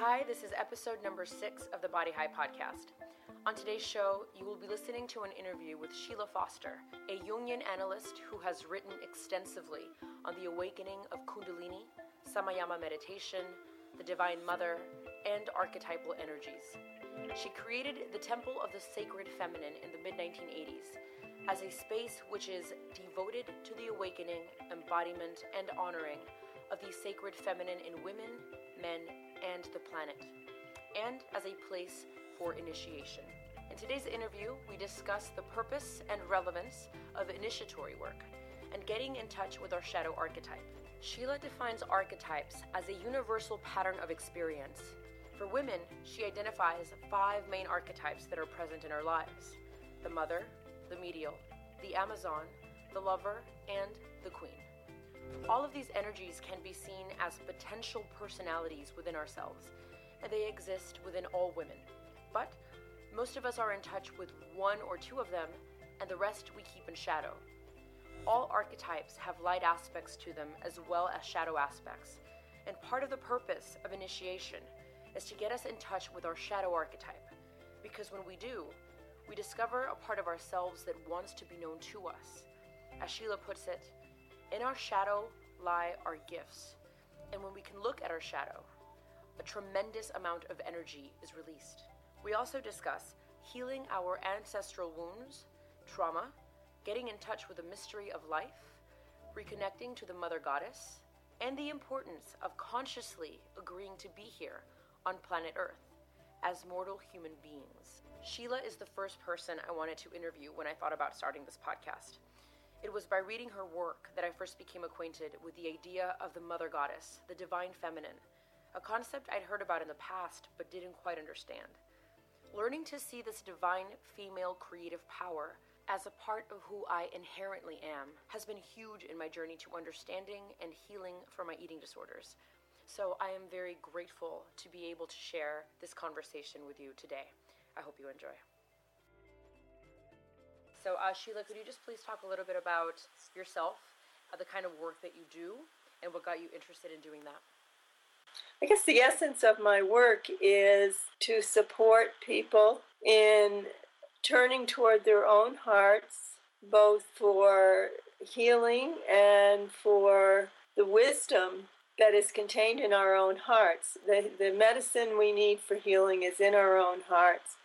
Hi, this is episode number six of the Body High podcast. On today's show, you will be listening to an interview with Sheila Foster, a Jungian analyst who has written extensively on the awakening of Kundalini, Samayama meditation, the Divine Mother, and archetypal energies. She created the Temple of the Sacred Feminine in the mid 1980s as a space which is devoted to the awakening, embodiment, and honoring of the sacred feminine in women, men, and the planet, and as a place for initiation. In today's interview, we discuss the purpose and relevance of initiatory work and getting in touch with our shadow archetype. Sheila defines archetypes as a universal pattern of experience. For women, she identifies five main archetypes that are present in our lives the mother, the medial, the Amazon, the lover, and the queen. All of these energies can be seen as potential personalities within ourselves, and they exist within all women. But most of us are in touch with one or two of them, and the rest we keep in shadow. All archetypes have light aspects to them as well as shadow aspects, and part of the purpose of initiation is to get us in touch with our shadow archetype, because when we do, we discover a part of ourselves that wants to be known to us. As Sheila puts it, in our shadow lie our gifts, and when we can look at our shadow, a tremendous amount of energy is released. We also discuss healing our ancestral wounds, trauma, getting in touch with the mystery of life, reconnecting to the Mother Goddess, and the importance of consciously agreeing to be here on planet Earth as mortal human beings. Sheila is the first person I wanted to interview when I thought about starting this podcast. It was by reading her work that I first became acquainted with the idea of the Mother Goddess, the Divine Feminine, a concept I'd heard about in the past but didn't quite understand. Learning to see this divine female creative power as a part of who I inherently am has been huge in my journey to understanding and healing from my eating disorders. So I am very grateful to be able to share this conversation with you today. I hope you enjoy. So, uh, Sheila, could you just please talk a little bit about yourself, uh, the kind of work that you do, and what got you interested in doing that? I guess the essence of my work is to support people in turning toward their own hearts, both for healing and for the wisdom that is contained in our own hearts. The, the medicine we need for healing is in our own hearts.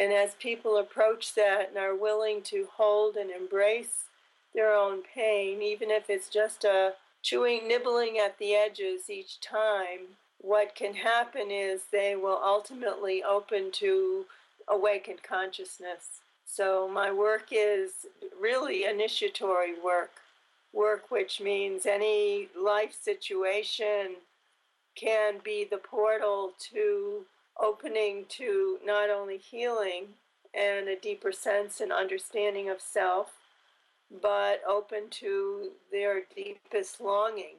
And as people approach that and are willing to hold and embrace their own pain, even if it's just a chewing, nibbling at the edges each time, what can happen is they will ultimately open to awakened consciousness. So my work is really initiatory work, work which means any life situation can be the portal to opening to not only healing and a deeper sense and understanding of self, but open to their deepest longing.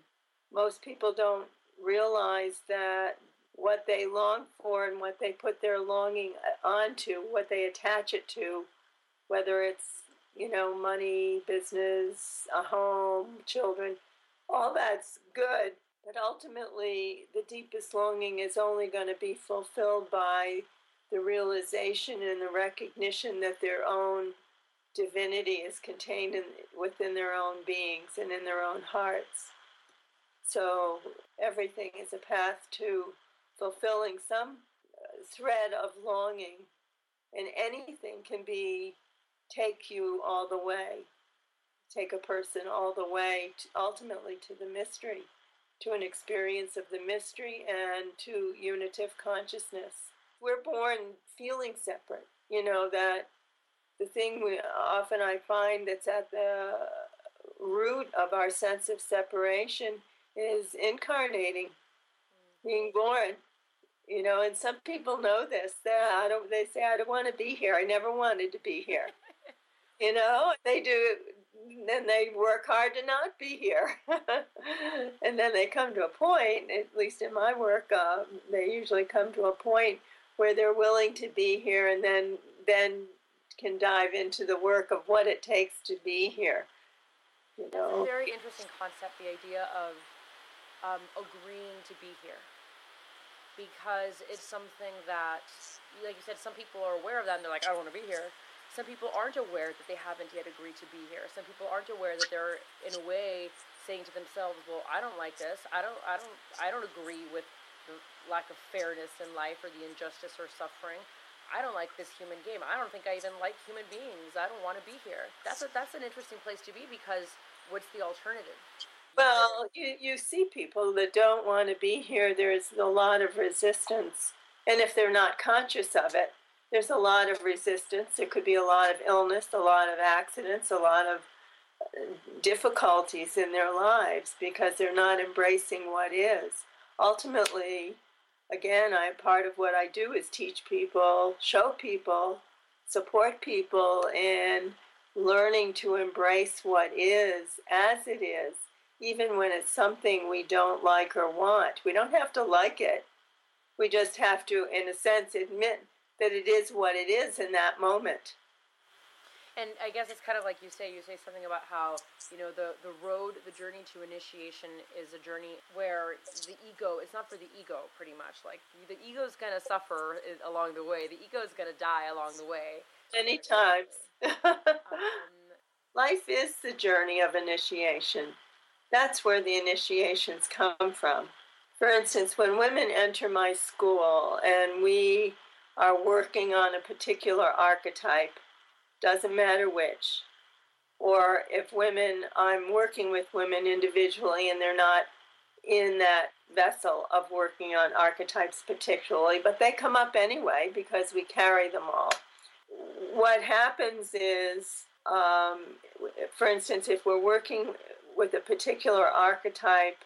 Most people don't realize that what they long for and what they put their longing onto, what they attach it to, whether it's, you know, money, business, a home, children, all that's good. But ultimately, the deepest longing is only going to be fulfilled by the realization and the recognition that their own divinity is contained in, within their own beings and in their own hearts. So everything is a path to fulfilling some thread of longing, and anything can be take you all the way, take a person all the way, to, ultimately to the mystery to an experience of the mystery and to unitive consciousness. We're born feeling separate, you know, that the thing we, often I find that's at the root of our sense of separation is incarnating, being born. You know, and some people know this. They, I don't, they say, I don't want to be here. I never wanted to be here. you know, they do then they work hard to not be here. and then they come to a point, at least in my work, uh, they usually come to a point where they're willing to be here and then then can dive into the work of what it takes to be here. You know, it's a very interesting concept. The idea of um, agreeing to be here, because it's something that, like you said, some people are aware of that and they're like, I don't want to be here. Some people aren't aware that they haven't yet agreed to be here. Some people aren't aware that they're, in a way, saying to themselves, "Well, I don't like this. I don't. I don't. I don't agree with the lack of fairness in life or the injustice or suffering. I don't like this human game. I don't think I even like human beings. I don't want to be here." That's a, that's an interesting place to be because what's the alternative? Well, you, you see people that don't want to be here. There's a lot of resistance. And if they're not conscious of it, there's a lot of resistance. There could be a lot of illness, a lot of accidents, a lot of uh, difficulties in their lives because they're not embracing what is. Ultimately, again, I part of what I do is teach people, show people, support people in learning to embrace what is as it is, even when it's something we don't like or want. We don't have to like it. We just have to, in a sense, admit that it is what it is in that moment. And I guess it's kind of like you say, you say something about how, you know, the, the road, the journey to initiation is a journey where the ego, it's not for the ego pretty much. Like the ego is going to suffer along the way. The ego is going to die along the way. Many times. um, Life is the journey of initiation. That's where the initiations come from. For instance, when women enter my school and we are working on a particular archetype, doesn't matter which. Or if women, I'm working with women individually and they're not in that vessel of working on archetypes particularly, but they come up anyway because we carry them all. What happens is, um, for instance, if we're working with a particular archetype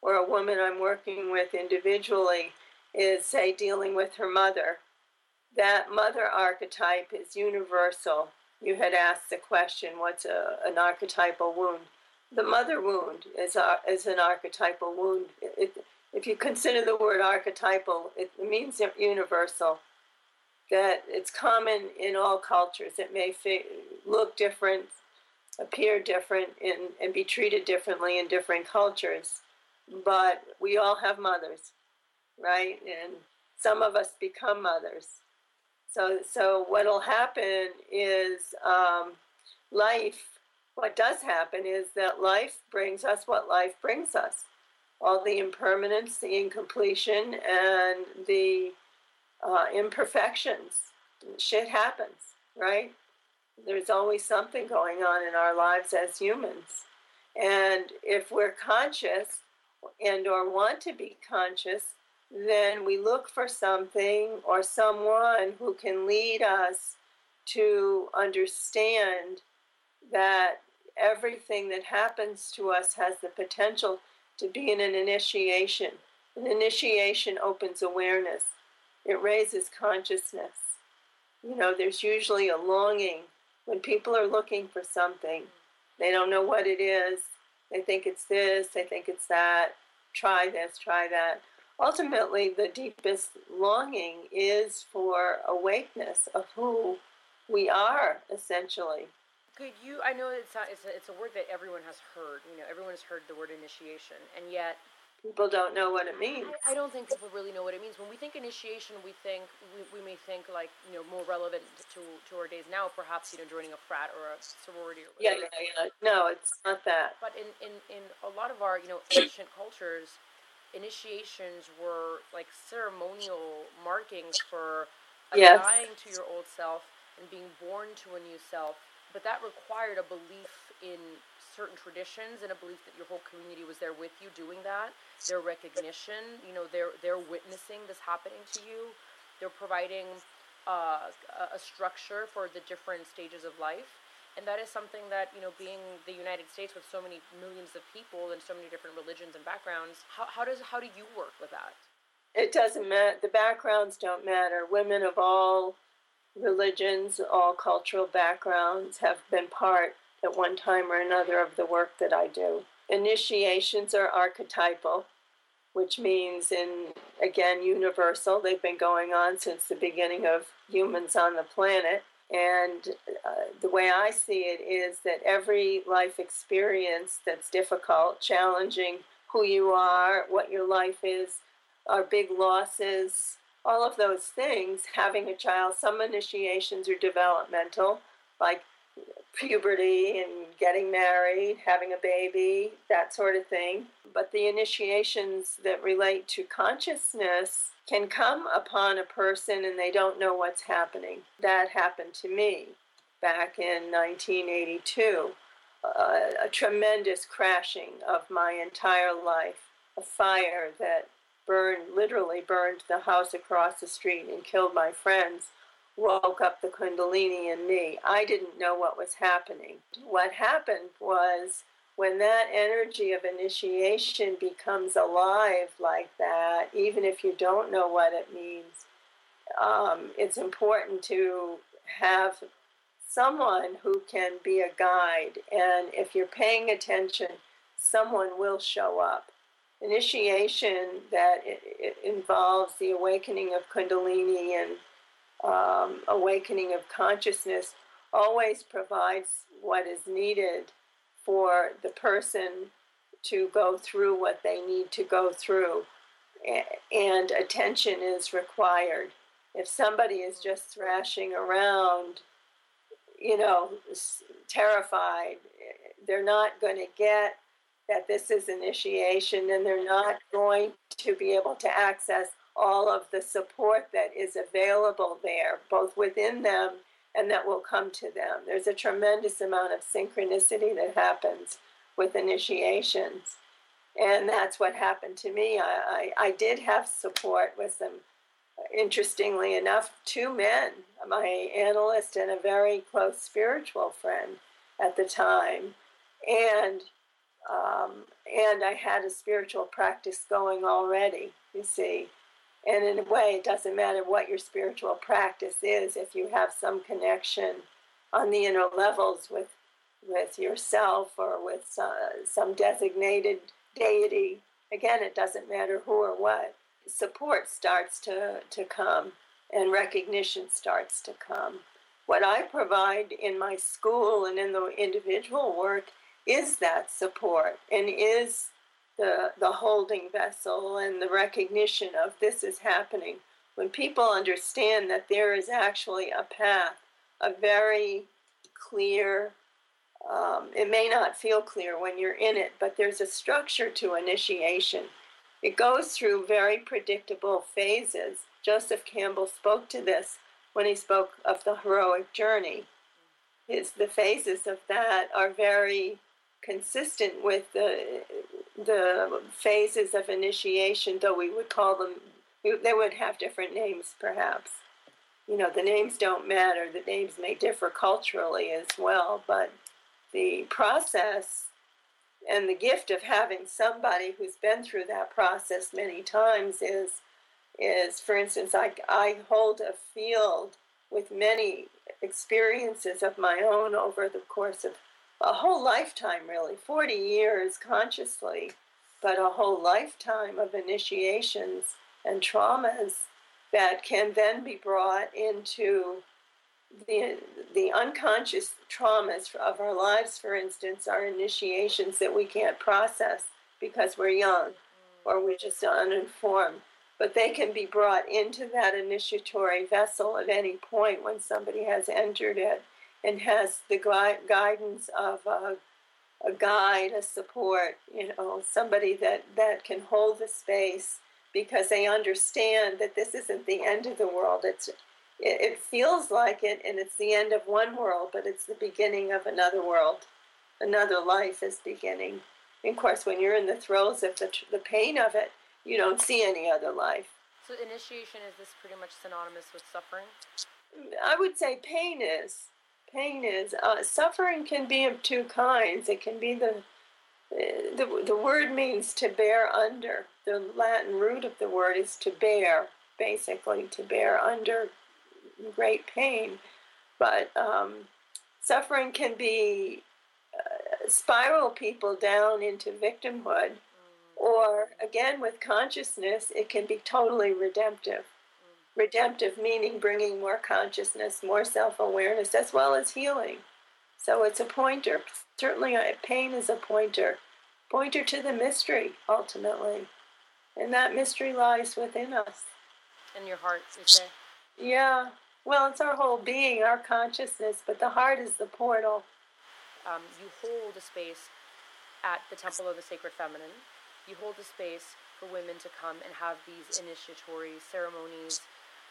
or a woman I'm working with individually is, say, dealing with her mother, that mother archetype is universal. You had asked the question, what's a, an archetypal wound? The mother wound is, a, is an archetypal wound. It, it, if you consider the word archetypal, it means universal, that it's common in all cultures. It may fi- look different, appear different, and be treated differently in different cultures, but we all have mothers, right? And some of us become mothers so, so what'll happen is um, life. What does happen is that life brings us what life brings us. All the impermanence, the incompletion, and the uh, imperfections. Shit happens, right? There's always something going on in our lives as humans. And if we're conscious and or want to be conscious, then we look for something or someone who can lead us to understand that everything that happens to us has the potential to be an initiation. An initiation opens awareness, it raises consciousness. You know, there's usually a longing when people are looking for something. They don't know what it is. They think it's this, they think it's that. Try this, try that ultimately the deepest longing is for awakeness of who we are essentially. Could you i know it's not, it's a, it's a word that everyone has heard you know everyone has heard the word initiation and yet people don't know what it means. I, I, don't think people really know what it means. When we think initiation we think we, we may think like you know more relevant to to our days now perhaps you know joining a frat or a sorority or whatever. yeah yeah yeah. No it's not that. But in in in a lot of our you know ancient cultures initiations were like ceremonial markings for yes. dying to your old self and being born to a new self. But that required a belief in certain traditions and a belief that your whole community was there with you doing that. Their recognition, you know, they're they're witnessing this happening to you. They're providing uh, a structure for the different stages of life and that is something that you know being the united states with so many millions of people and so many different religions and backgrounds how, how does how do you work with that? It doesn't matter the backgrounds don't matter. Women of all religions all cultural backgrounds have been part at one time or another of the work that i do. Initiations are archetypal which means in again universal. They've been going on since the beginning of humans on the planet and uh, the way I see it is that every life experience that's difficult, challenging who you are, what your life is, our big losses, all of those things, having a child, some initiations are developmental, like puberty and getting married, having a baby, that sort of thing. But the initiations that relate to consciousness can come upon a person and they don't know what's happening. That happened to me back in 1982. Uh, a tremendous crashing of my entire life, a fire that burned, literally burned the house across the street and killed my friends woke up the Kundalini in me. I didn't know what was happening. What happened was when that energy of initiation becomes alive like that, even if you don't know what it means, um, it's important to have someone who can be a guide. And if you're paying attention, someone will show up. Initiation that it, it involves the awakening of Kundalini and um, awakening of consciousness always provides what is needed for the person to go through what they need to go through. And attention is required. If somebody is just thrashing around, you know, terrified, they're not going to get that this is initiation and they're not going to be able to access all of the support that is available there, both within them and that will come to them. There's a tremendous amount of synchronicity that happens with initiations. And that's what happened to me. I, I, I did have support with some, interestingly enough, two men, my analyst and a very close spiritual friend at the time. And um, and I had a spiritual practice going already, you see. And in a way, it doesn't matter what your spiritual practice is if you have some connection on the inner levels with with yourself or with some, some designated deity. Again, it doesn't matter who or what. Support starts to, to come and recognition starts to come. What I provide in my school and in the individual work is that support and is the, the holding vessel and the recognition of this is happening, when people understand that there is actually a path, a very clear, um, it may not feel clear when you're in it, but there's a structure to initiation. It goes through very predictable phases. Joseph Campbell spoke to this when he spoke of the heroic journey. His, the phases of that are very consistent with the the phases of initiation, though we would call them, they would have different names perhaps. You know, the names don't matter, the names may differ culturally as well, but the process and the gift of having somebody who's been through that process many times is, is for instance, I, I hold a field with many experiences of my own over the course of a whole lifetime, really, 40 years consciously, but a whole lifetime of initiations and traumas that can then be brought into the, the unconscious traumas of our lives, for instance, are initiations that we can't process because we're young mm. or we're just uninformed. But they can be brought into that initiatory vessel at any point when somebody has entered it and has the gui- guidance of a, a guide, a support, you know, somebody that, that can hold the space because they understand that this isn't the end of the world. It's it, it feels like it, and it's the end of one world, but it's the beginning of another world. Another life is beginning. And of course, when you're in the throes of the, the pain of it, you don't see any other life. So, initiation is this pretty much synonymous with suffering? I would say pain is pain is. Uh, suffering can be of two kinds. It can be the, the the word means to bear under. The Latin root of the word is to bear, basically to bear under great pain. But um, suffering can be uh, spiral people down into victimhood, or again with consciousness, it can be totally redemptive redemptive meaning bringing more consciousness, more self awareness, as well as healing. So it's a pointer. Certainly, pain is a pointer, pointer to the mystery, ultimately. And that mystery lies within us. In your heart, you say? Yeah. Well, it's our whole being, our consciousness, but the heart is the portal. Um, you hold a space at the Temple of the Sacred Feminine. You hold a space for women to come and have these initiatory ceremonies.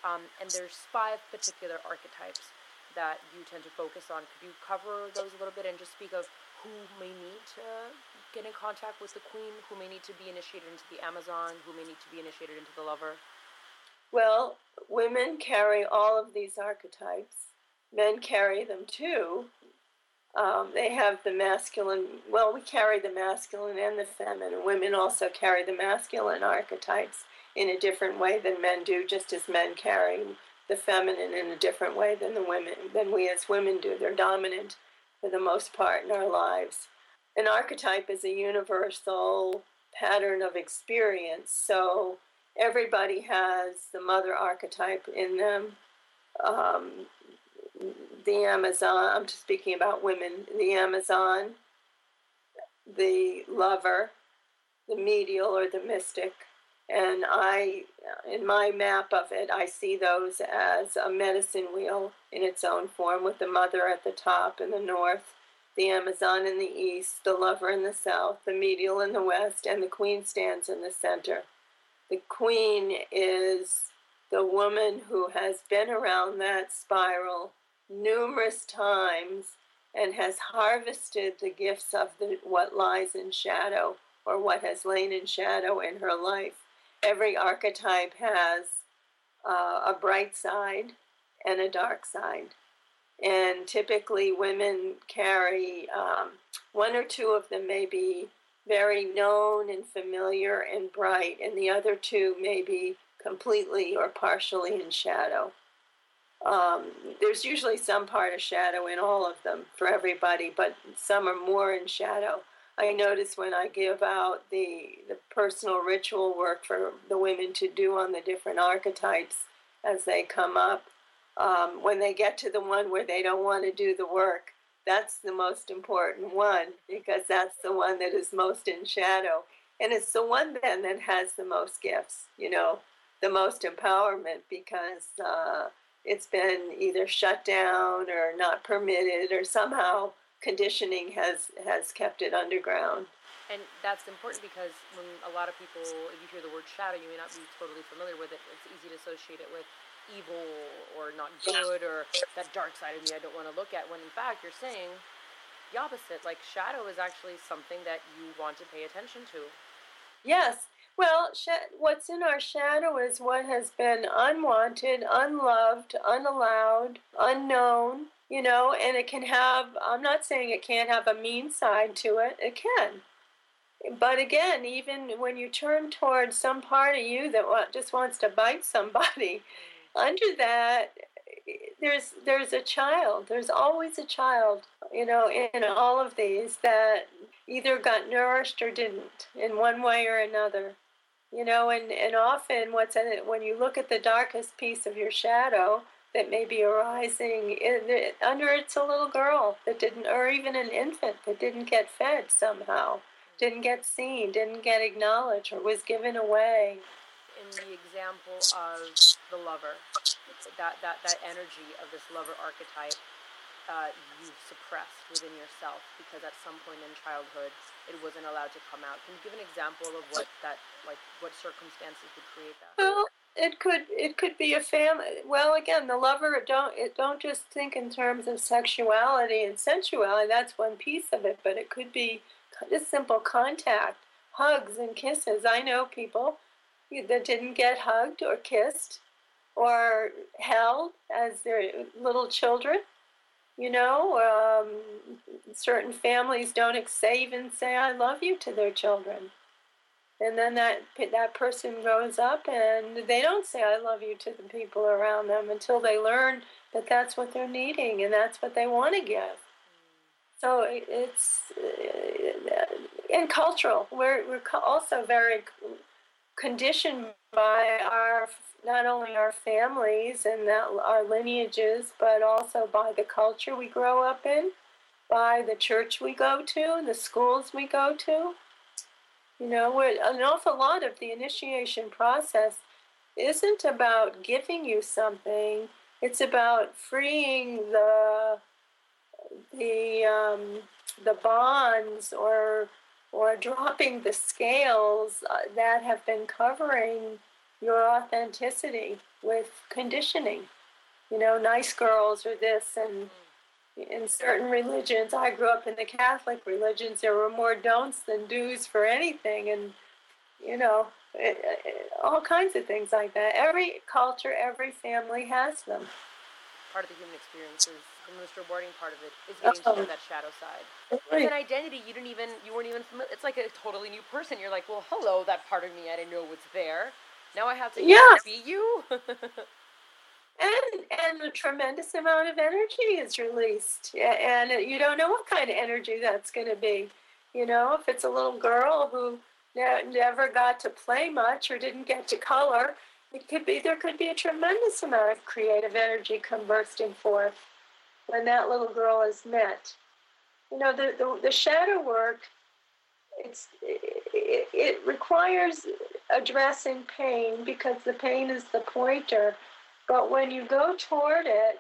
Um, and there's five particular archetypes that you tend to focus on. Could you cover those a little bit and just speak of who may need to get in contact with the queen, who may need to be initiated into the Amazon, who may need to be initiated into the lover? Well, women carry all of these archetypes. Men carry them too. Um, they have the masculine, well, we carry the masculine and the feminine. Women also carry the masculine archetypes in a different way than men do, just as men carry the feminine in a different way than the women than we as women do. They're dominant for the most part in our lives. An archetype is a universal pattern of experience. So everybody has the mother archetype in them. Um, the Amazon, I'm just speaking about women, the Amazon, the lover, the medial or the mystic, and I, in my map of it, I see those as a medicine wheel in its own form with the mother at the top in the north, the Amazon in the east, the lover in the south, the medial in the west, and the queen stands in the center. The queen is the woman who has been around that spiral numerous times and has harvested the gifts of the, what lies in shadow or what has lain in shadow in her life every archetype has uh, a bright side and a dark side. And typically, women carry um, one or two of them may be very known and familiar and bright, and the other two may be completely or partially in shadow. Um, there's usually some part of shadow in all of them for everybody, but some are more in shadow. I notice when I give out the the personal ritual work for the women to do on the different archetypes as they come up, um, when they get to the one where they don't want to do the work, that's the most important one because that's the one that is most in shadow. And it's the one then that has the most gifts, you know, the most empowerment because uh, it's been either shut down or not permitted or somehow conditioning has has kept it underground. And that's important because when a lot of people, if you hear the word shadow, you may not be totally familiar with it. It's easy to associate it with evil or not good or that dark side of me I don't want to look at. When in fact you're saying the opposite. Like shadow is actually something that you want to pay attention to. Yes. Well, sh- what's in our shadow is what has been unwanted, unloved, unallowed, unknown, you know, and it can have, I'm not saying it can't have a mean side to it, it can. But again, even when you turn towards some part of you that just wants to bite somebody, mm. under that, there's there's a child. There's always a child, you know, in all of these that either got nourished or didn't in one way or another. You know, and, and often what's in it, when you look at the darkest piece of your shadow, that may be arising in, under it's a little girl that didn't or even an infant that didn't get fed somehow didn't get seen didn't get acknowledged or was given away. In the example of the lover that that that energy of this lover archetype uh, you suppressed within yourself because at some point in childhood it wasn't allowed to come out. Can you give an example of what that like what circumstances would create that? Well it could it could be a family. Well, again, the lover don't it don't just think in terms of sexuality and sensuality. That's one piece of it, but it could be just simple contact, hugs and kisses. I know people that didn't get hugged or kissed or held as their little children. You know, um, certain families don't say, even say "I love you" to their children and then that that person grows up and they don't say I love you to the people around them until they learn that that's what they're needing and that's what they want to give. So it's uh, and cultural. We're we're also very conditioned by our not only our families and that, our lineages, but also by the culture we grow up in, by the church we go to, the schools we go to You know, an awful lot of the initiation process isn't about giving you something. It's about freeing the the um, the bonds or or dropping the scales uh, that have been covering your authenticity with conditioning. You know, nice girls or this and in certain religions, I grew up in the Catholic religions, there were more don'ts than do's for anything, and you know, it, it, all kinds of things like that. Every culture, every family has them. Part of the human experience is the most rewarding part of it is getting oh. to know oh. that shadow side. Right. It's an identity you didn't even you weren't even familiar. It's like a totally new person. You're like, well, hello, that part of me I didn't know was there. Now I have to yeah. be you. and and a tremendous amount of energy is released. And you don't know what kind of energy that's going to be. You know if it's a little girl who never got to play much or didn't get to color it could be there could be a tremendous amount of creative energy come bursting forth when that little girl is met. You know the the, the shadow work it's it, it requires addressing pain because the pain is the pointer but when you go toward it,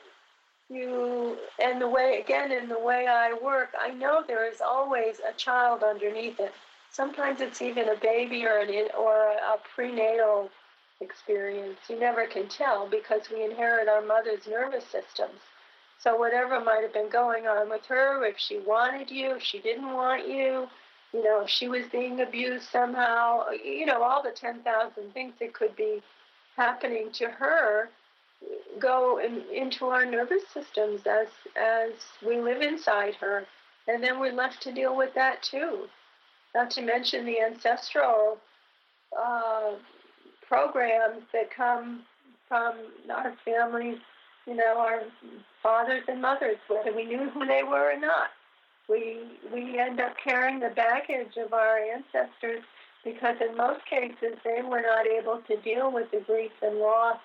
you, and the way, again, in the way I work, I know there is always a child underneath it. Sometimes it's even a baby or, an, or a prenatal experience. You never can tell because we inherit our mother's nervous systems. So whatever might have been going on with her, if she wanted you, if she didn't want you, you know, if she was being abused somehow, you know, all the 10,000 things that could be happening to her, go in, into our nervous systems as as we live inside her, and then we're left to deal with that too. Not to mention the ancestral uh, programs that come from our families, you know, our fathers and mothers, whether we knew who they were or not. We we end up carrying the baggage of our ancestors because in most cases they were not able to deal with the grief and loss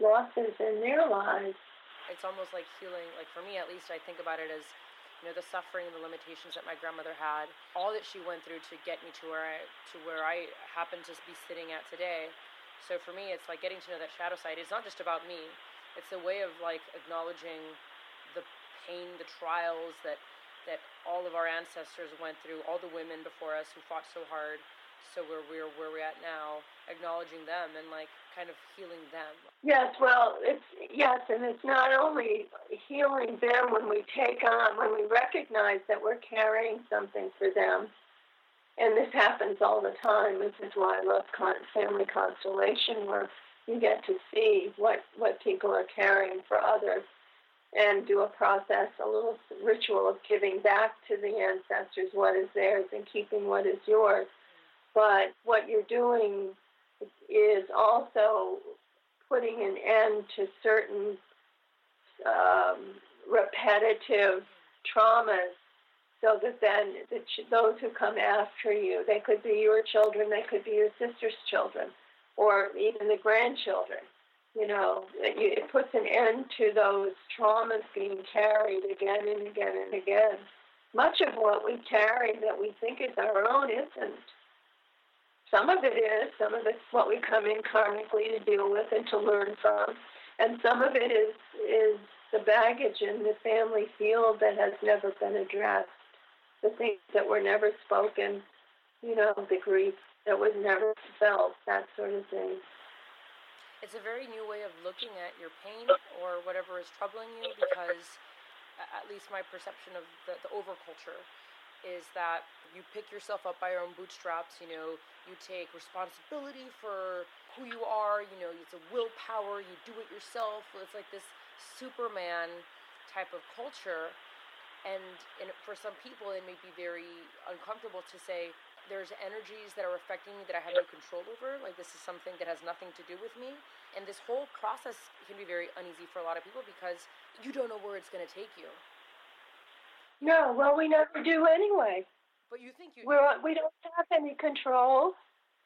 losses in their lives. It's almost like healing, like for me at least, I think about it as you know the suffering and the limitations that my grandmother had all that she went through to get me to where i to where i happen to be sitting at today. So for me it's like getting to know that shadow side. It's not just about me. It's a way of like acknowledging the pain the trials that that all of our ancestors went through all the women before us who fought so hard so where we're where we're at now acknowledging them and like kind of healing them? Yes well it's yes and it's not only healing them when we take on when we recognize that we're carrying something for them. And this happens all the time. This is why i love family constellation where you get to see what what people are carrying for others and do a process, a little ritual of giving back to the ancestors what is theirs and keeping what is yours. But what you're doing is also putting an end to certain um, repetitive traumas so that then the ch- those who come after you, they could be your children, they could be your sister's children, or even the grandchildren. You know, it, it puts an end to those traumas being carried again and again and again. Much of what we carry that we think is our own isn't. Some of it is, some of it's what we come in karmically to deal with and to learn from, and some of it is is the baggage in the family field that has never been addressed, the things that were never spoken, you know, the grief that was never felt, that sort of thing. It's a very new way of looking at your pain or whatever is troubling you because, at least my perception of the, the overculture is that you pick yourself up by your own bootstraps. You know, you take responsibility for who you are. You know, it's a willpower. You do it yourself. It's like this Superman type of culture. And, and for some people, it may be very uncomfortable to say, there's energies that are affecting me that I have no control over. Like, this is something that has nothing to do with me. And this whole process can be very uneasy for a lot of people because you don't know where it's going to take you. No, well, we never do anyway. But you think you We're, we don't have any control.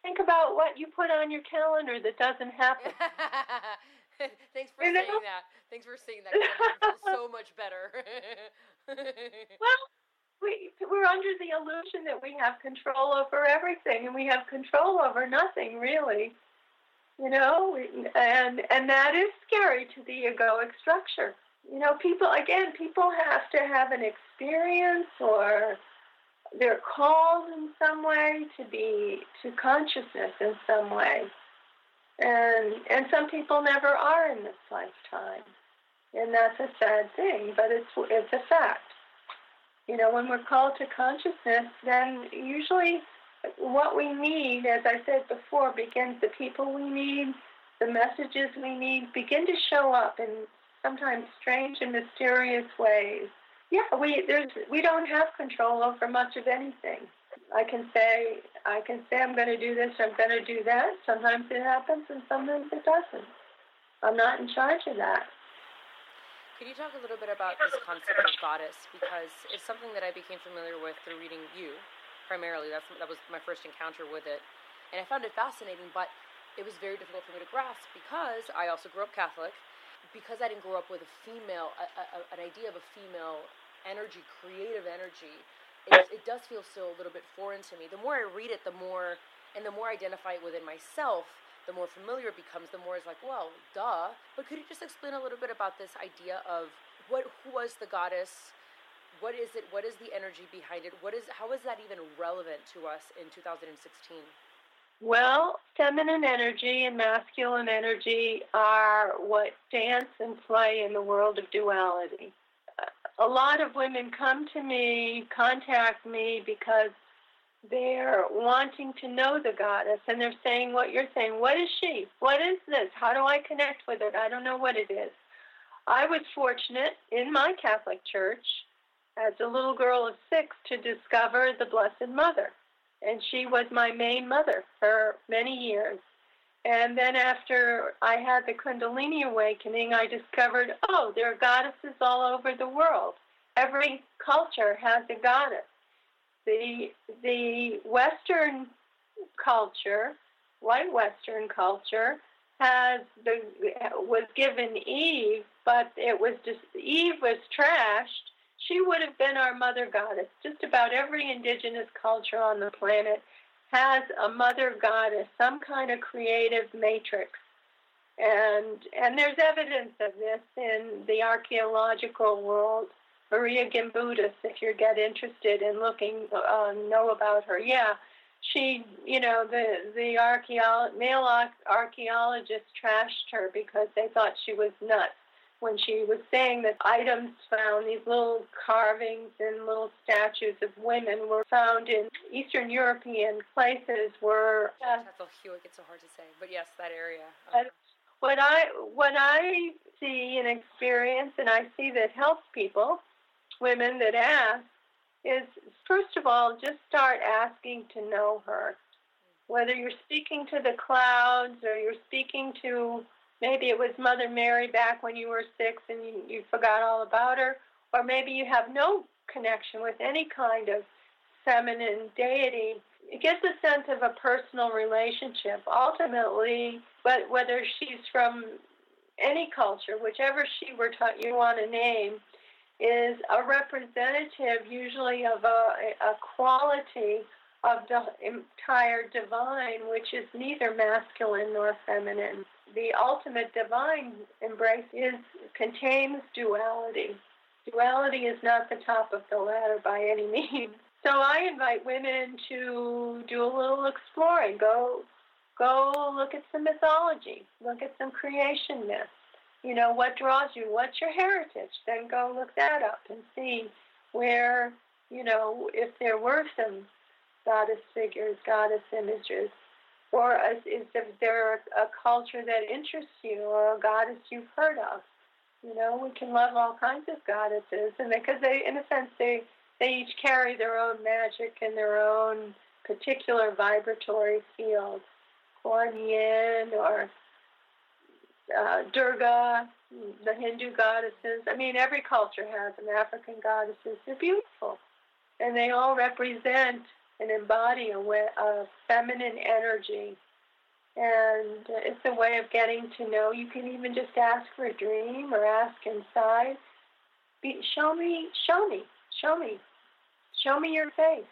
Think about what you put on your calendar that doesn't happen. Thanks for you saying know? that. Thanks for saying that. So much better. well, we, we're under the illusion that we have control over everything, and we have control over nothing, really. You know, and and that is scary to the egoic structure. You know, people again, people have to have an experience or they're called in some way to be to consciousness in some way. And and some people never are in this lifetime. And that's a sad thing but it's it's a fact. You know when we're called to consciousness then usually what we need as i said before begins the people we need the messages we need begin to show up in sometimes strange and mysterious ways yeah, we there's we don't have control over much of anything. I can say I can say I'm going to do this, I'm going to do that. Sometimes it happens, and sometimes it doesn't. I'm not in charge of that. Could you talk a little bit about this concept of goddess? Because it's something that I became familiar with through reading you, primarily. That's that was my first encounter with it, and I found it fascinating. But it was very difficult for me to grasp because I also grew up Catholic. Because I didn't grow up with a female, a, a, an idea of a female energy, creative energy, it, it does feel still a little bit foreign to me. The more I read it, the more, and the more I identify it within myself, the more familiar it becomes, the more it's like, well, duh. But could you just explain a little bit about this idea of what, who was the goddess? What is it? What is the energy behind it? What is, how is that even relevant to us in 2016? Well, feminine energy and masculine energy are what dance and play in the world of duality a lot of women come to me, contact me because they're wanting to know the goddess and they're saying what you're saying. What is she? What is this? How do I connect with it? I don't know what it is. I was fortunate in my Catholic church as a little girl of six to discover the Blessed Mother. And she was my main mother for many years. And then after I had the Kundalini awakening, I discovered, oh, there are goddesses all over the world. Every culture has a goddess. The the Western culture, white Western culture, has the was given Eve, but it was just Eve was trashed. She would have been our mother goddess. Just about every indigenous culture on the planet has a mother goddess, some kind of creative matrix. And, and there's evidence of this in the archaeological world. Maria Gimbutas, if you get interested in looking, uh, know about her. Yeah, she, you know, the the archaeolo- male archaeologists trashed her because they thought she was nuts when she was saying that items found, these little carvings and little statues of women were found in Eastern European places where. Uh, it's so hard to say, but yes, that area. Uh, what I what I see and experience, and I see that helps people, women that ask, is first of all just start asking to know her. Whether you're speaking to the clouds or you're speaking to Maybe it was Mother Mary back when you were six and you, you forgot all about her, or maybe you have no connection with any kind of feminine deity. It gives a sense of a personal relationship. Ultimately, but whether she's from any culture, whichever she were taught you want to name, is a representative usually of a, a quality of the entire divine, which is neither masculine nor feminine. The ultimate divine embrace is contains duality. Duality is not the top of the ladder by any means. So I invite women to do a little exploring. Go go look at some mythology, look at some creation myths. You know, what draws you? What's your heritage? Then go look that up and see where, you know, if there were some goddess figures, goddess images? Or is if there a culture that interests you or a goddess you've heard of? You know, we can love all kinds of goddesses, and because they, in a sense, they they each carry their own magic and their own particular vibratory field. Kuan Yin or uh, Durga, the Hindu goddesses. I mean, every culture has them. African goddesses. They're beautiful, and they all represent and embody a, way, a feminine energy. And it's a way of getting to know. You can even just ask for a dream or ask inside. Be, show me, show me, show me. Show me your face.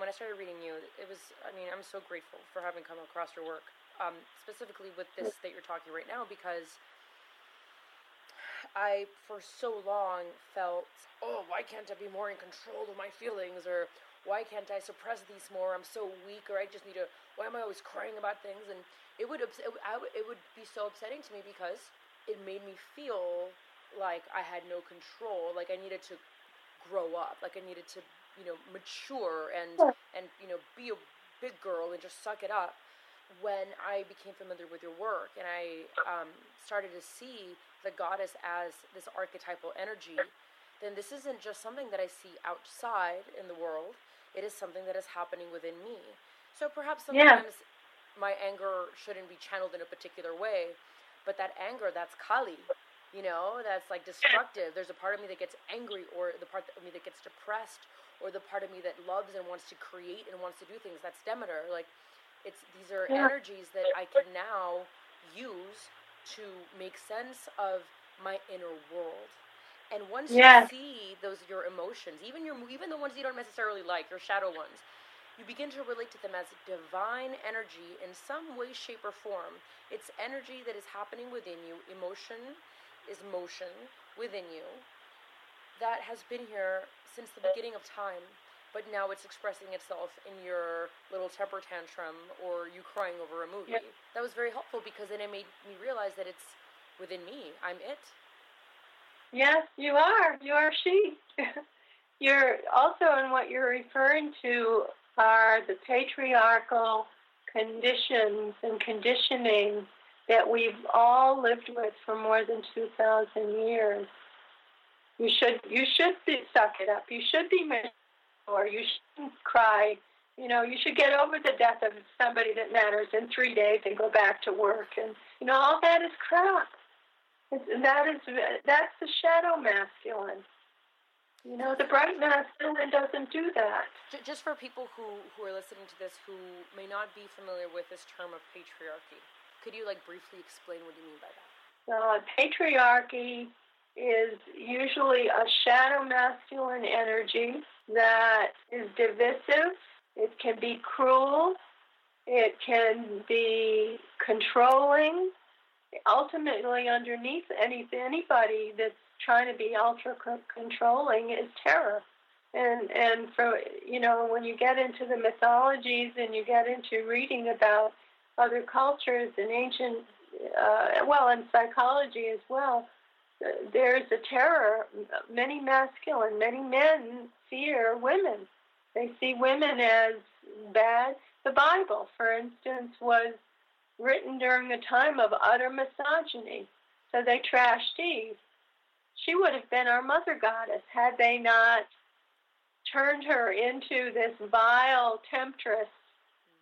When I started reading you, it was, I mean, I'm so grateful for having come across your work, um, specifically with this that you're talking right now, because I, for so long, felt, oh, why can't I be more in control of my feelings? Or why can't I suppress these more? I'm so weak, or I just need to, why am I always crying about things? And it would, it, it would be so upsetting to me because it made me feel like I had no control, like I needed to grow up, like I needed to you know mature and and you know be a big girl and just suck it up when I became familiar with your work and I um, started to see the goddess as this archetypal energy, then this isn't just something that I see outside in the world. It is something that is happening within me. So perhaps sometimes yeah. my anger shouldn't be channeled in a particular way, but that anger, that's Kali, you know, that's like destructive. There's a part of me that gets angry, or the part of me that gets depressed, or the part of me that loves and wants to create and wants to do things. That's Demeter. Like, it's these are yeah. energies that I can now use to make sense of my inner world. And once yeah. you see those your emotions, even your even the ones you don't necessarily like, your shadow ones, you begin to relate to them as divine energy in some way, shape, or form. It's energy that is happening within you. Emotion is motion within you that has been here since the beginning of time, but now it's expressing itself in your little temper tantrum or you crying over a movie. Yep. That was very helpful because then it made me realize that it's within me. I'm it. Yes, you are. You are she. you're also in what you're referring to are the patriarchal conditions and conditioning that we've all lived with for more than 2,000 years. You should you should be, suck it up. You should be or You shouldn't cry. You know, you should get over the death of somebody that matters in three days and go back to work. And you know, all that is crap. That is that's the shadow masculine. You know, the bright masculine doesn't do that. Just for people who, who are listening to this who may not be familiar with this term of patriarchy, could you like briefly explain what you mean by that? Uh, patriarchy is usually a shadow masculine energy that is divisive. It can be cruel. It can be controlling. Ultimately, underneath any, anybody that's trying to be ultra controlling is terror. And and for you know when you get into the mythologies and you get into reading about other cultures and ancient, uh, well, and psychology as well, there's a terror. Many masculine, many men fear women. They see women as bad. The Bible, for instance, was written during a time of utter misogyny. So they trashed Eve. She would have been our mother goddess had they not turned her into this vile temptress,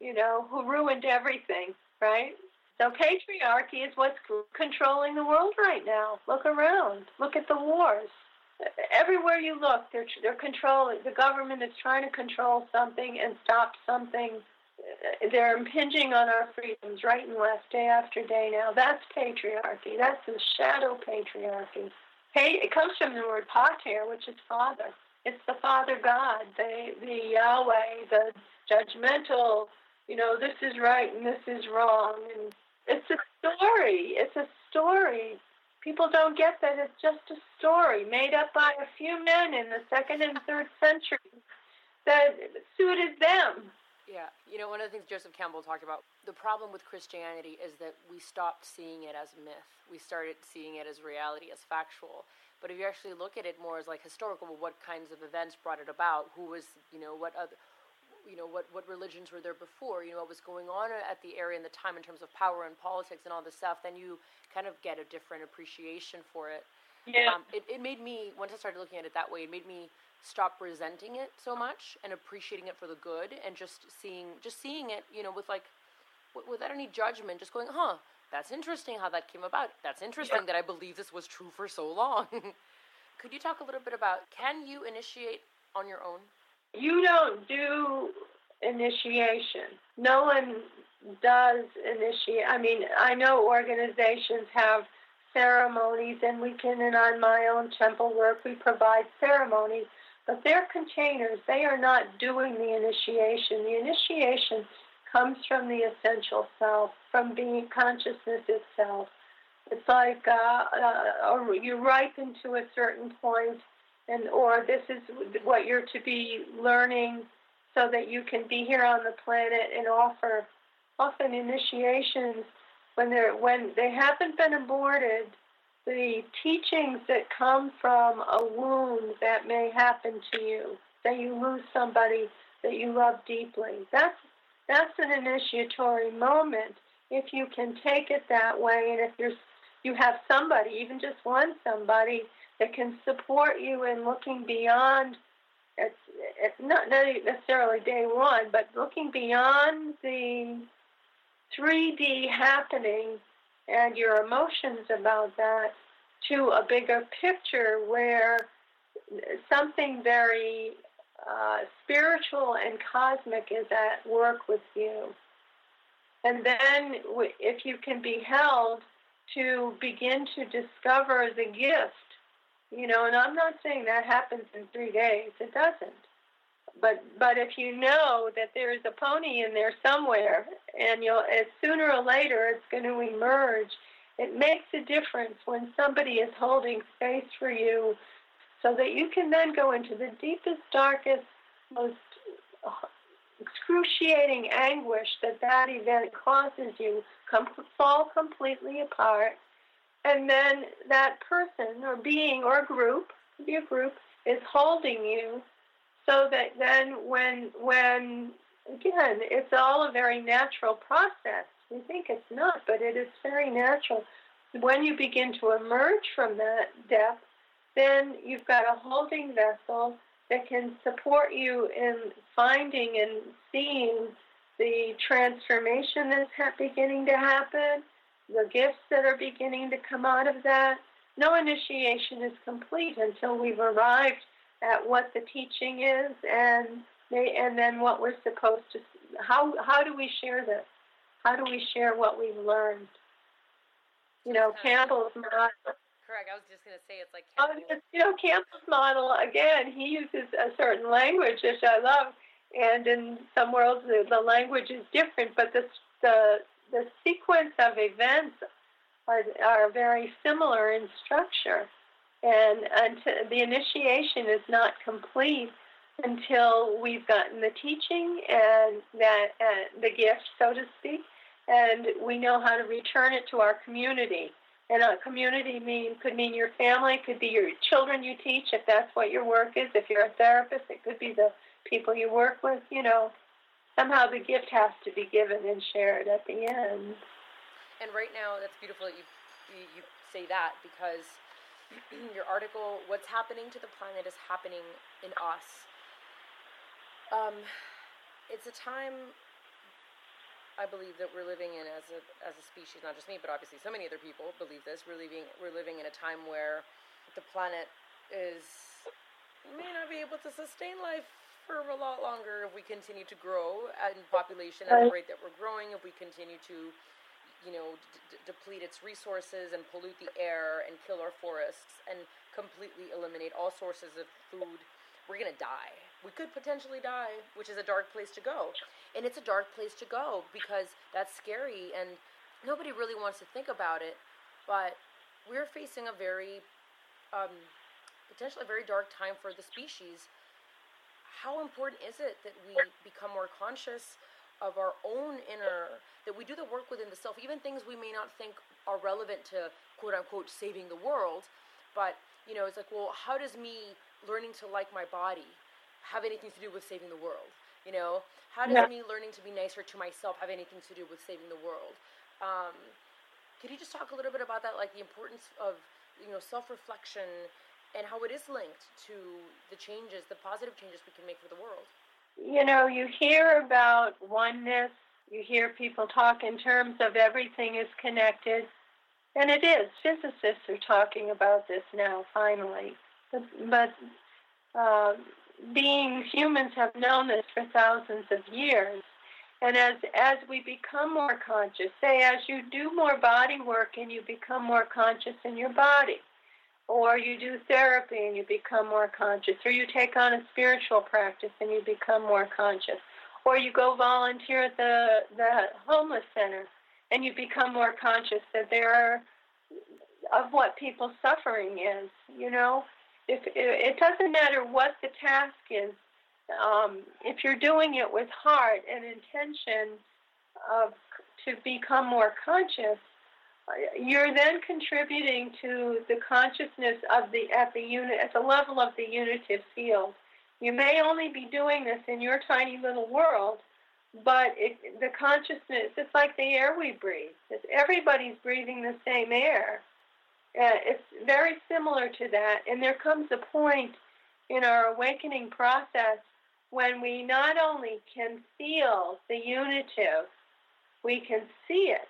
you know, who ruined everything, right? So patriarchy is what's controlling the world right now. Look around. Look at the wars. Everywhere you look, they're they're controlling. The government is trying to control something and stop something. They're impinging on our freedoms right and left, day after day. Now that's patriarchy. That's the shadow patriarchy. Hey, it comes from the word pater, which is father. It's the Father God, the the Yahweh, the judgmental. You know, this is right and this is wrong, and it's a story. It's a story. People don't get that it's just a story made up by a few men in the second and third century that suited them. Yeah, you know, one of the things Joseph Campbell talked about, the problem with Christianity is that we stopped seeing it as myth. We started seeing it as reality, as factual. But if you actually look at it more as like historical, what kinds of events brought it about? Who was, you know, what other, you know what what religions were there before you know what was going on at the area and the time in terms of power and politics and all this stuff then you kind of get a different appreciation for it yeah um, it, it made me once i started looking at it that way it made me stop resenting it so much and appreciating it for the good and just seeing just seeing it you know with like w- without any judgment just going huh that's interesting how that came about that's interesting yeah. that i believe this was true for so long could you talk a little bit about can you initiate on your own you don't do initiation. No one does initiate. I mean, I know organizations have ceremonies, and we can, and on my own temple work, we provide ceremonies. But they're containers. They are not doing the initiation. The initiation comes from the essential self, from being consciousness itself. It's like uh, uh, you ripen to a certain point, and or this is what you're to be learning, so that you can be here on the planet and offer often initiations when they're when they haven't been aborted. The teachings that come from a wound that may happen to you, that you lose somebody that you love deeply. That's that's an initiatory moment if you can take it that way and if you're you have somebody, even just one somebody, that can support you in looking beyond. It's, it's not necessarily day one, but looking beyond the 3D happening and your emotions about that to a bigger picture where something very uh, spiritual and cosmic is at work with you. And then, if you can be held to begin to discover the gift. You know, and I'm not saying that happens in three days. It doesn't. But but if you know that there is a pony in there somewhere, and you'll as sooner or later it's going to emerge, it makes a difference when somebody is holding space for you, so that you can then go into the deepest, darkest, most excruciating anguish that that event causes you com- fall completely apart. And then that person or being or group, be a group, is holding you so that then when, when again, it's all a very natural process. We think it's not, but it is very natural. When you begin to emerge from that depth, then you've got a holding vessel that can support you in finding and seeing the transformation that's ha- beginning to happen, the gifts that are beginning to come out of that. No initiation is complete until we've arrived at what the teaching is and they, and then what we're supposed to how how do we share this? How do we share what we've learned? You know, uh, Campbell's model correct. I was just going to say it's like oh, Campbell. you know, Campbell's model again. He uses a certain language, which I love, and in some worlds the, the language is different, but the the the sequence of events are are very similar in structure, and the initiation is not complete until we've gotten the teaching and that uh, the gift, so to speak, and we know how to return it to our community and a community mean could mean your family, could be your children you teach if that's what your work is. If you're a therapist, it could be the people you work with. You know, somehow the gift has to be given and shared at the end. And right now, that's beautiful that you, you say that because your article, what's happening to the planet, is happening in us. Um, it's a time I believe that we're living in as a as a species, not just me, but obviously so many other people believe this. We're living we're living in a time where the planet is may not be able to sustain life for a lot longer if we continue to grow in population at the rate that we're growing. If we continue to you know, d- deplete its resources and pollute the air and kill our forests and completely eliminate all sources of food, we're going to die we could potentially die, which is a dark place to go. And it's a dark place to go because that's scary and nobody really wants to think about it. But we're facing a very, um, potentially a very dark time for the species. How important is it that we become more conscious of our own inner, that we do the work within the self, even things we may not think are relevant to quote unquote saving the world? But, you know, it's like, well, how does me learning to like my body? have anything to do with saving the world? You know, how does yeah. me learning to be nicer to myself have anything to do with saving the world? Um, could you just talk a little bit about that, like the importance of you know self-reflection and how it is linked to the changes, the positive changes we can make for the world? You know, you hear about oneness. You hear people talk in terms of everything is connected, and it is. Physicists are talking about this now, finally. But, but uh, beings, humans have known this for thousands of years. And as, as we become more conscious, say as you do more body work and you become more conscious in your body, or you do therapy and you become more conscious, or you take on a spiritual practice and you become more conscious, or you go volunteer at the, the homeless center and you become more conscious that there are of what people's suffering is. You know, if it doesn't matter what the task is, um, if you're doing it with heart and intention of to become more conscious, you're then contributing to the consciousness of the at the unit at the level of the unitive field. You may only be doing this in your tiny little world, but it, the consciousness it's like the air we breathe. It's, everybody's breathing the same air. Uh, it's very similar to that, and there comes a point in our awakening process when we not only can feel the unitive, we can see it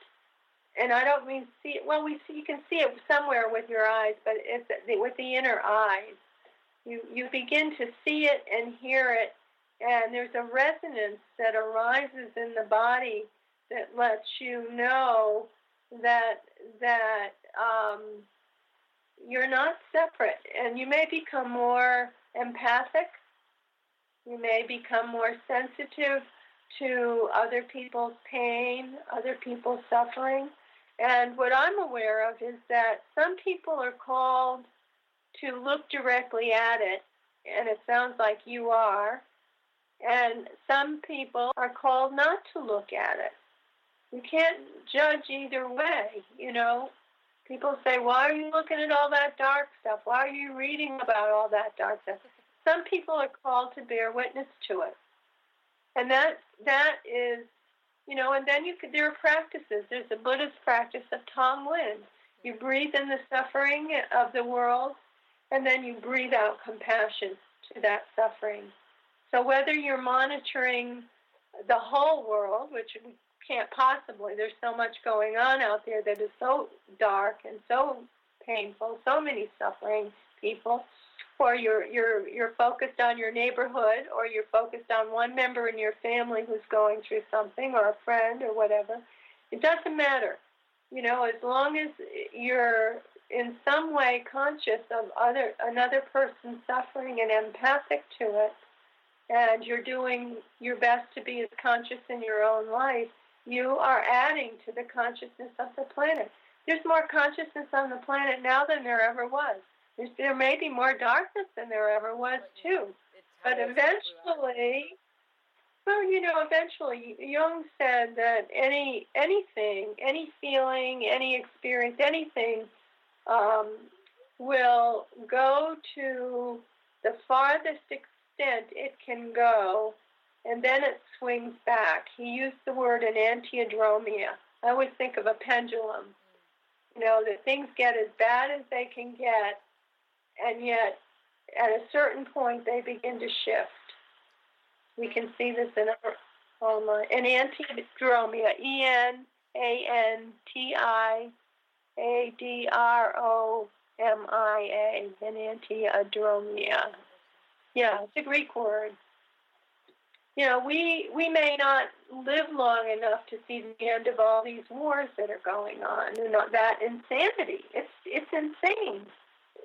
and I don't mean see it. Well, we see you can see it somewhere with your eyes, but it's with the inner eyes. You you begin to see it and hear it, and there's a resonance that arises in the body that lets you know that that um, you're not separate, and you may become more empathic. You may become more sensitive to other people's pain, other people's suffering. And what I'm aware of is that some people are called to look directly at it, and it sounds like you are. And some people are called not to look at it. You can't judge either way, you know. People say, Why are you looking at all that dark stuff? Why are you reading about all that dark stuff? Some people are called to bear witness to it. And that that is you know, and then you could, there are practices. There's a Buddhist practice of Tonglen. You breathe in the suffering of the world, and then you breathe out compassion to that suffering. So whether you're monitoring the whole world, which we can't possibly, there's so much going on out there that is so dark and so painful, so many suffering people, or you're you're you're focused on your neighborhood or you're focused on one member in your family who's going through something or a friend or whatever. It doesn't matter. You know as long as you're in some way conscious of other another person's suffering and empathic to it and you're doing your best to be as conscious in your own life you are adding to the consciousness of the planet. There's more consciousness on the planet now than there ever was there may be more darkness than there ever was too. But eventually, well, you know, eventually Jung said that any anything, any feeling, any experience, anything um, will go to the farthest extent it can go, and then it swings back. He used the word enantiodromia. I always think of a pendulum. You know, that things get as bad as they can get, and yet at a certain point they begin to shift. We can see this in our um, uh, online. And antidromia, E N A N T I A D R O M I A, enantiodromia. Yeah, it's a Greek word. You know, we we may not live long enough to see the end of all these wars that are going on and that insanity. It's it's insane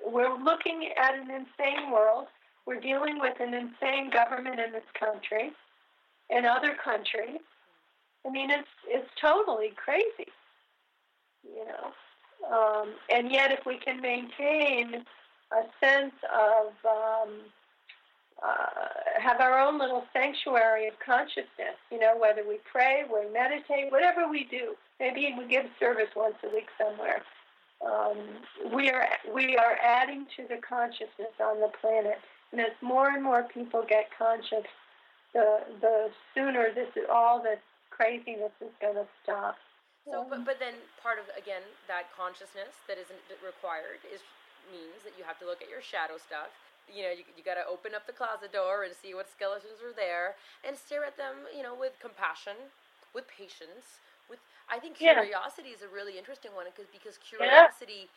we're looking at an insane world. We're dealing with an insane government in this country in other countries. I mean, it's it's totally crazy, you know. Um, and yet, if we can maintain a sense of um, uh, have our own little sanctuary of consciousness, you know, whether we pray, we meditate, whatever we do. Maybe we give service once a week somewhere um, we are we are adding to the consciousness on the planet, and as more and more people get conscious, the the sooner this is, all this craziness is going to stop. So, but but then part of again that consciousness that isn't required is means that you have to look at your shadow stuff. You know, you, you got to open up the closet door and see what skeletons are there and stare at them, you know, with compassion, with patience, with I think curiosity yeah. is a really interesting one because because curiosity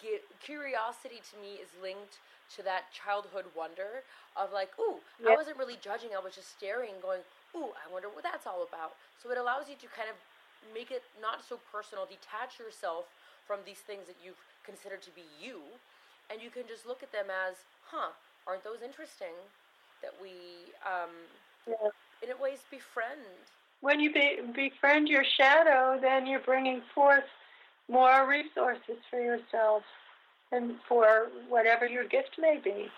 yeah. curiosity to me is linked to that childhood wonder of like, ooh, yeah. I wasn't really judging, I was just staring, going, ooh, I wonder what that's all about. So it allows you to kind of make it not so personal, detach yourself from these things that you've considered to be you, and you can just look at them as, huh, aren't those interesting? That we, um, yeah. in a ways, befriend. When you be, befriend your shadow, then you're bringing forth more resources for yourself and for whatever your gift may be.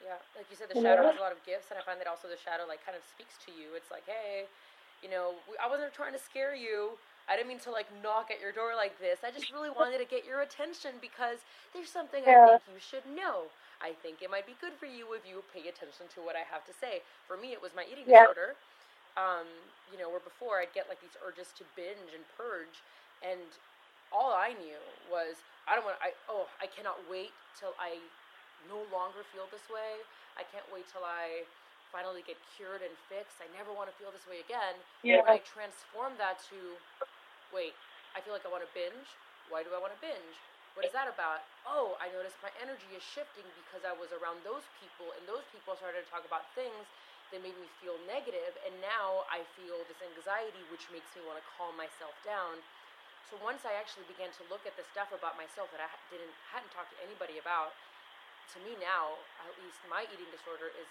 Yeah, like you said, the shadow has a lot of gifts, and I find that also the shadow like kind of speaks to you. It's like, hey, you know, I wasn't trying to scare you. I didn't mean to like knock at your door like this. I just really wanted to get your attention because there's something yeah. I think you should know. I think it might be good for you if you pay attention to what I have to say. For me, it was my eating yeah. disorder. Um, you know, where before I'd get like these urges to binge and purge, and all I knew was I don't want. I oh, I cannot wait till I no longer feel this way. I can't wait till I finally get cured and fixed. I never want to feel this way again. Yeah. I transform that to, wait, I feel like I want to binge. Why do I want to binge? What is that about? Oh, I noticed my energy is shifting because I was around those people, and those people started to talk about things that made me feel negative, and now I feel this anxiety, which makes me want to calm myself down. So once I actually began to look at the stuff about myself that I didn't hadn't talked to anybody about, to me now, at least my eating disorder is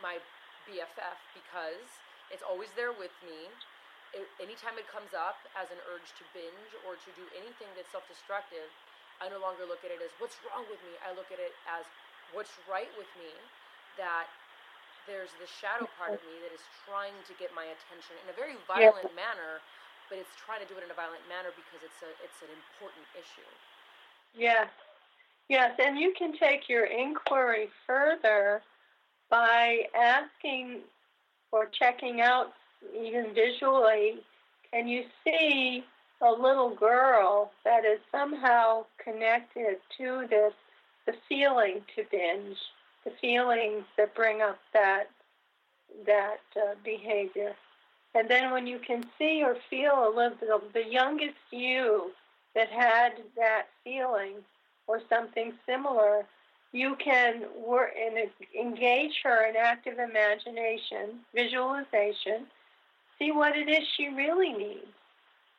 my BFF because it's always there with me. It, anytime it comes up as an urge to binge or to do anything that's self destructive, I no longer look at it as what's wrong with me. I look at it as what's right with me. That there's the shadow part of me that is trying to get my attention in a very violent yeah. manner, but it's trying to do it in a violent manner because it's a it's an important issue. Yes. Yes, and you can take your inquiry further by asking or checking out, even visually, can you see a little girl that is somehow connected to this, the feeling to binge, the feelings that bring up that that uh, behavior. And then when you can see or feel a little bit the youngest you that had that feeling or something similar, you can work and engage her in active imagination, visualization, see what it is she really needs,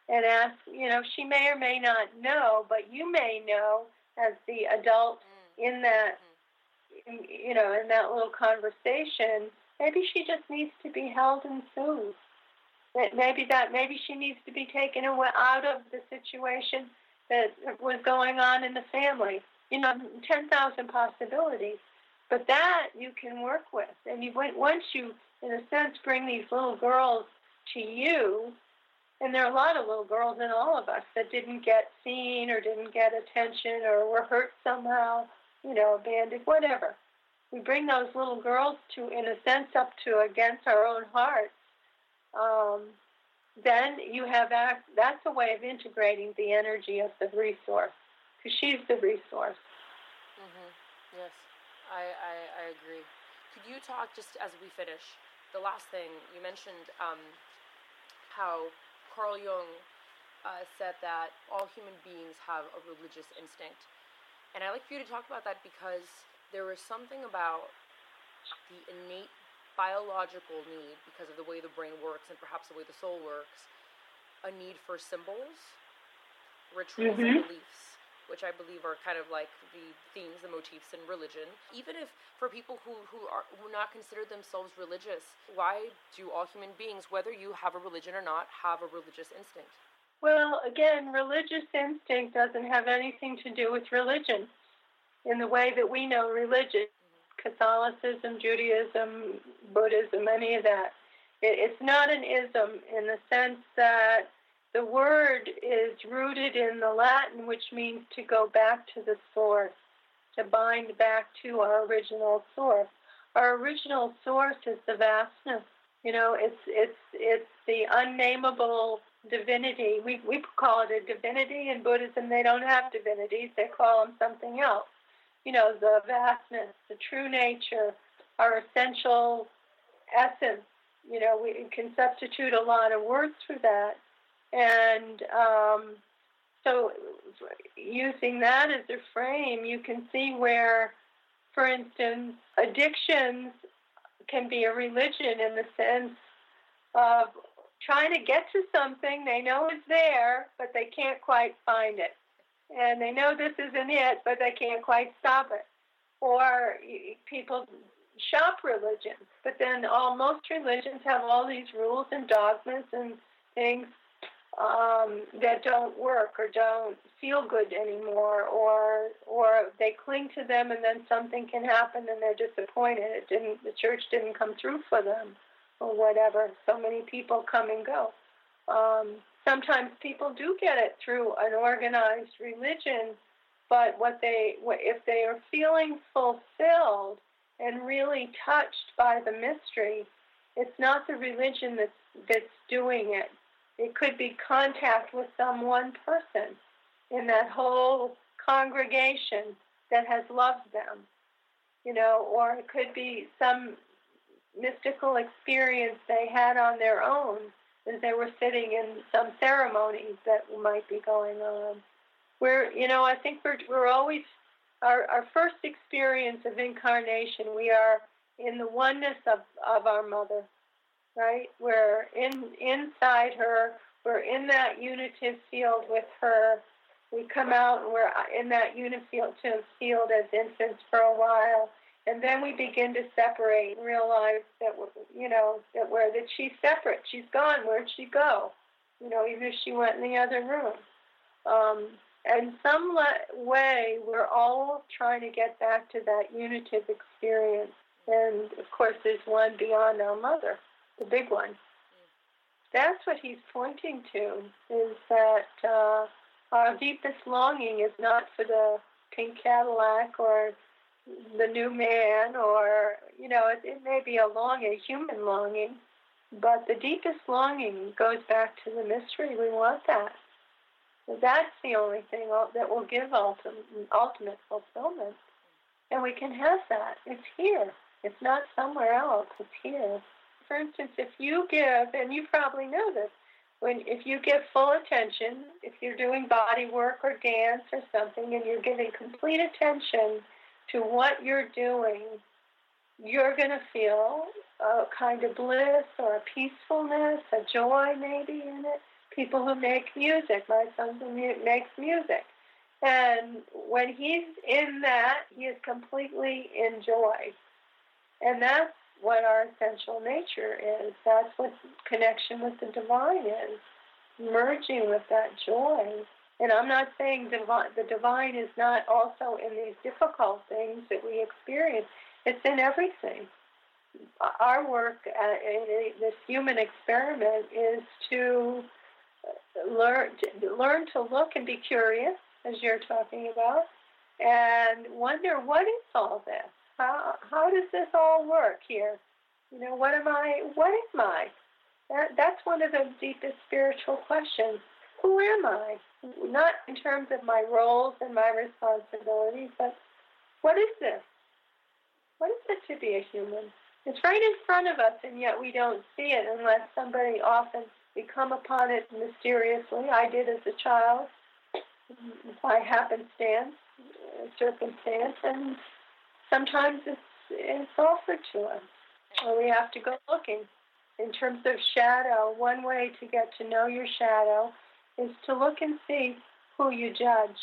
and ask, you know, she may or may not know, but you may know as the adult mm. in that, in, you know, in that little conversation, maybe she just needs to be held and soothed. That maybe that maybe she needs to be taken away out of the situation that was going on in the family you know, 10,000 possibilities. But that you can work with. And you once you, in a sense, bring these little girls to you, and there are a lot of little girls in all of us that didn't get seen or didn't get attention or were hurt somehow, you know, abandoned, whatever. We bring those little girls to, in a sense, up to against our own hearts. Um, then you have act, that's a way of integrating the energy of the resource because she's the resource. Mm-hmm. Yes, I, I, I agree. Could you talk just as we finish? The last thing you mentioned um, how Carl Jung uh, said that all human beings have a religious instinct, and I'd like for you to talk about that because there was something about the innate biological need, because of the way the brain works and perhaps the way the soul works, a need for symbols, rituals, mm-hmm. and beliefs which I believe are kind of like the themes, the motifs in religion. Even if for people who, who are who not consider themselves religious, why do all human beings, whether you have a religion or not, have a religious instinct? Well, again, religious instinct doesn't have anything to do with religion in the way that we know religion. Catholicism, Judaism, Buddhism, any of that. It's not an ism in the sense that the word is rooted in the Latin, which means to go back to the source, to bind back to our original source. Our original source is the vastness. You know, it's it's it's the unnameable divinity. We we call it a divinity in Buddhism. They don't have divinities. They call them something else. You know, the vastness, the true nature, our essential essence. You know, we can substitute a lot of words for that and um, so, using that as a frame, you can see where, for instance, addictions can be a religion in the sense of trying to get to something they know is there, but they can't quite find it. and they know this isn't it, but they can't quite stop it. Or people shop religion, but then all most religions have all these rules and dogmas and things um, that don't work or don't feel good anymore, or or they cling to them and then something can happen and they're disappointed. It didn't. The church didn't come through for them, or whatever. So many people come and go. Um, sometimes people do get it through an organized religion, but what they if they are feeling fulfilled and really touched by the mystery, it's not the religion that's that's doing it. It could be contact with some one person in that whole congregation that has loved them, you know, or it could be some mystical experience they had on their own as they were sitting in some ceremonies that might be going on. We're, you know, I think we're, we're always, our, our first experience of incarnation, we are in the oneness of, of our mother, right? We're in, inside her, we're in that unitive field with her. We come out and we're in that unitive field as infants for a while and then we begin to separate and realize that we're, you know that where that she's separate. She's gone. Where'd she go? You know even if she went in the other room. Um, and some le- way we're all trying to get back to that unitive experience. And of course there's one beyond our mother the big one. That's what he's pointing to is that uh, our deepest longing is not for the pink cadillac or the new man, or, you know, it, it may be a longing, a human longing, but the deepest longing goes back to the mystery. We want that. That's the only thing that will give ultimate, ultimate fulfillment. And we can have that. It's here. It's not somewhere else. It's here. For instance, if you give, and you probably know this, when if you give full attention, if you're doing body work or dance or something, and you're giving complete attention to what you're doing, you're going to feel a kind of bliss or a peacefulness, a joy maybe in it. People who make music, my son who makes music. And when he's in that, he is completely in joy. And that's what our essential nature is. That's what connection with the divine is. Merging with that joy. And I'm not saying divi- the divine is not also in these difficult things that we experience. It's in everything. Our work, uh, this human experiment, is to learn to learn to look and be curious, as you're talking about, and wonder what is all this? How how does this all work here? You know, what am I? What am I? That, that's one of the deepest spiritual questions who am I? Not in terms of my roles and my responsibilities, but what is this? What is it to be a human? It's right in front of us, and yet we don't see it unless somebody often we come upon it mysteriously. I did as a child, by happenstance, circumstance, and sometimes it's it's offered to us, or we have to go looking. In terms of shadow, one way to get to know your shadow is to look and see who you judge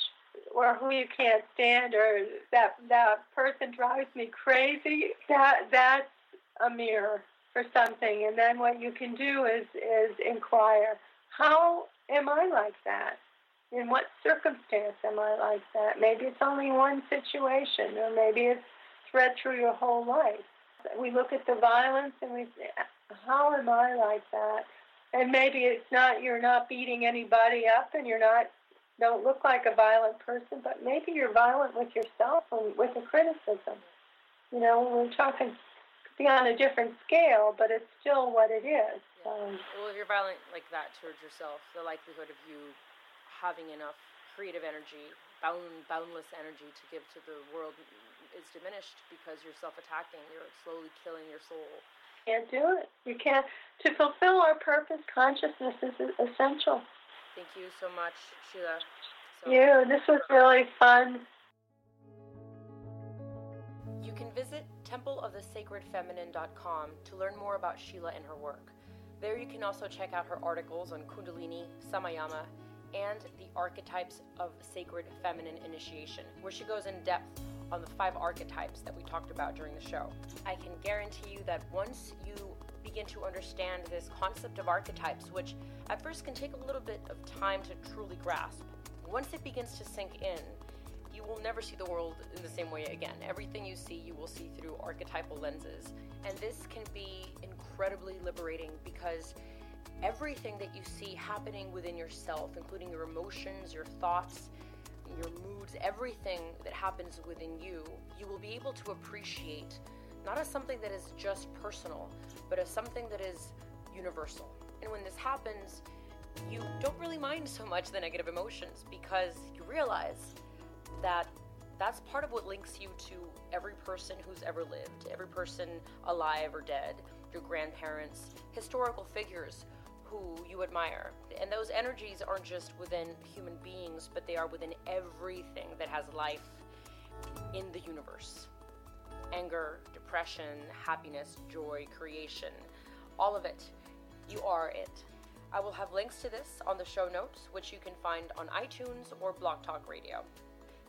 or who you can't stand or that that person drives me crazy that that's a mirror for something. And then what you can do is is inquire how am i like that? In what circumstance am i like that? Maybe it's only one situation or maybe it's thread through your whole life. We look at the violence and we say how am i like that and maybe it's not you're not beating anybody up and you're not don't look like a violent person, but maybe you're violent with yourself and with a criticism. You know, we're talking be on a different scale, but it's still what it is. Yeah. Um, well, if you're violent like that towards yourself, the likelihood of you having enough creative energy, bound, boundless energy to give to the world is diminished because you're self-attacking. You're slowly killing your soul can't do it. You can't. To fulfill our purpose, consciousness is essential. Thank you so much, Sheila. So you. This was really fun. You can visit templeofthesacredfeminine.com to learn more about Sheila and her work. There you can also check out her articles on Kundalini, Samayama, and the archetypes of sacred feminine initiation, where she goes in depth on the five archetypes that we talked about during the show. I can guarantee you that once you begin to understand this concept of archetypes, which at first can take a little bit of time to truly grasp, once it begins to sink in, you will never see the world in the same way again. Everything you see, you will see through archetypal lenses. And this can be incredibly liberating because everything that you see happening within yourself, including your emotions, your thoughts, your moods, everything that happens within you, you will be able to appreciate not as something that is just personal, but as something that is universal. And when this happens, you don't really mind so much the negative emotions because you realize that that's part of what links you to every person who's ever lived, every person alive or dead, your grandparents, historical figures who you admire. And those energies aren't just within human beings, but they are within everything that has life in the universe anger, depression, happiness, joy, creation, all of it. You are it. I will have links to this on the show notes, which you can find on iTunes or Blog Talk Radio.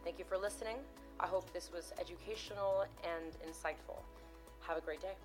Thank you for listening. I hope this was educational and insightful. Have a great day.